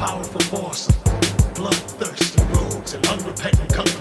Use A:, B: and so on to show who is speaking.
A: powerful force of bloodthirsty rogues and unrepentant companies.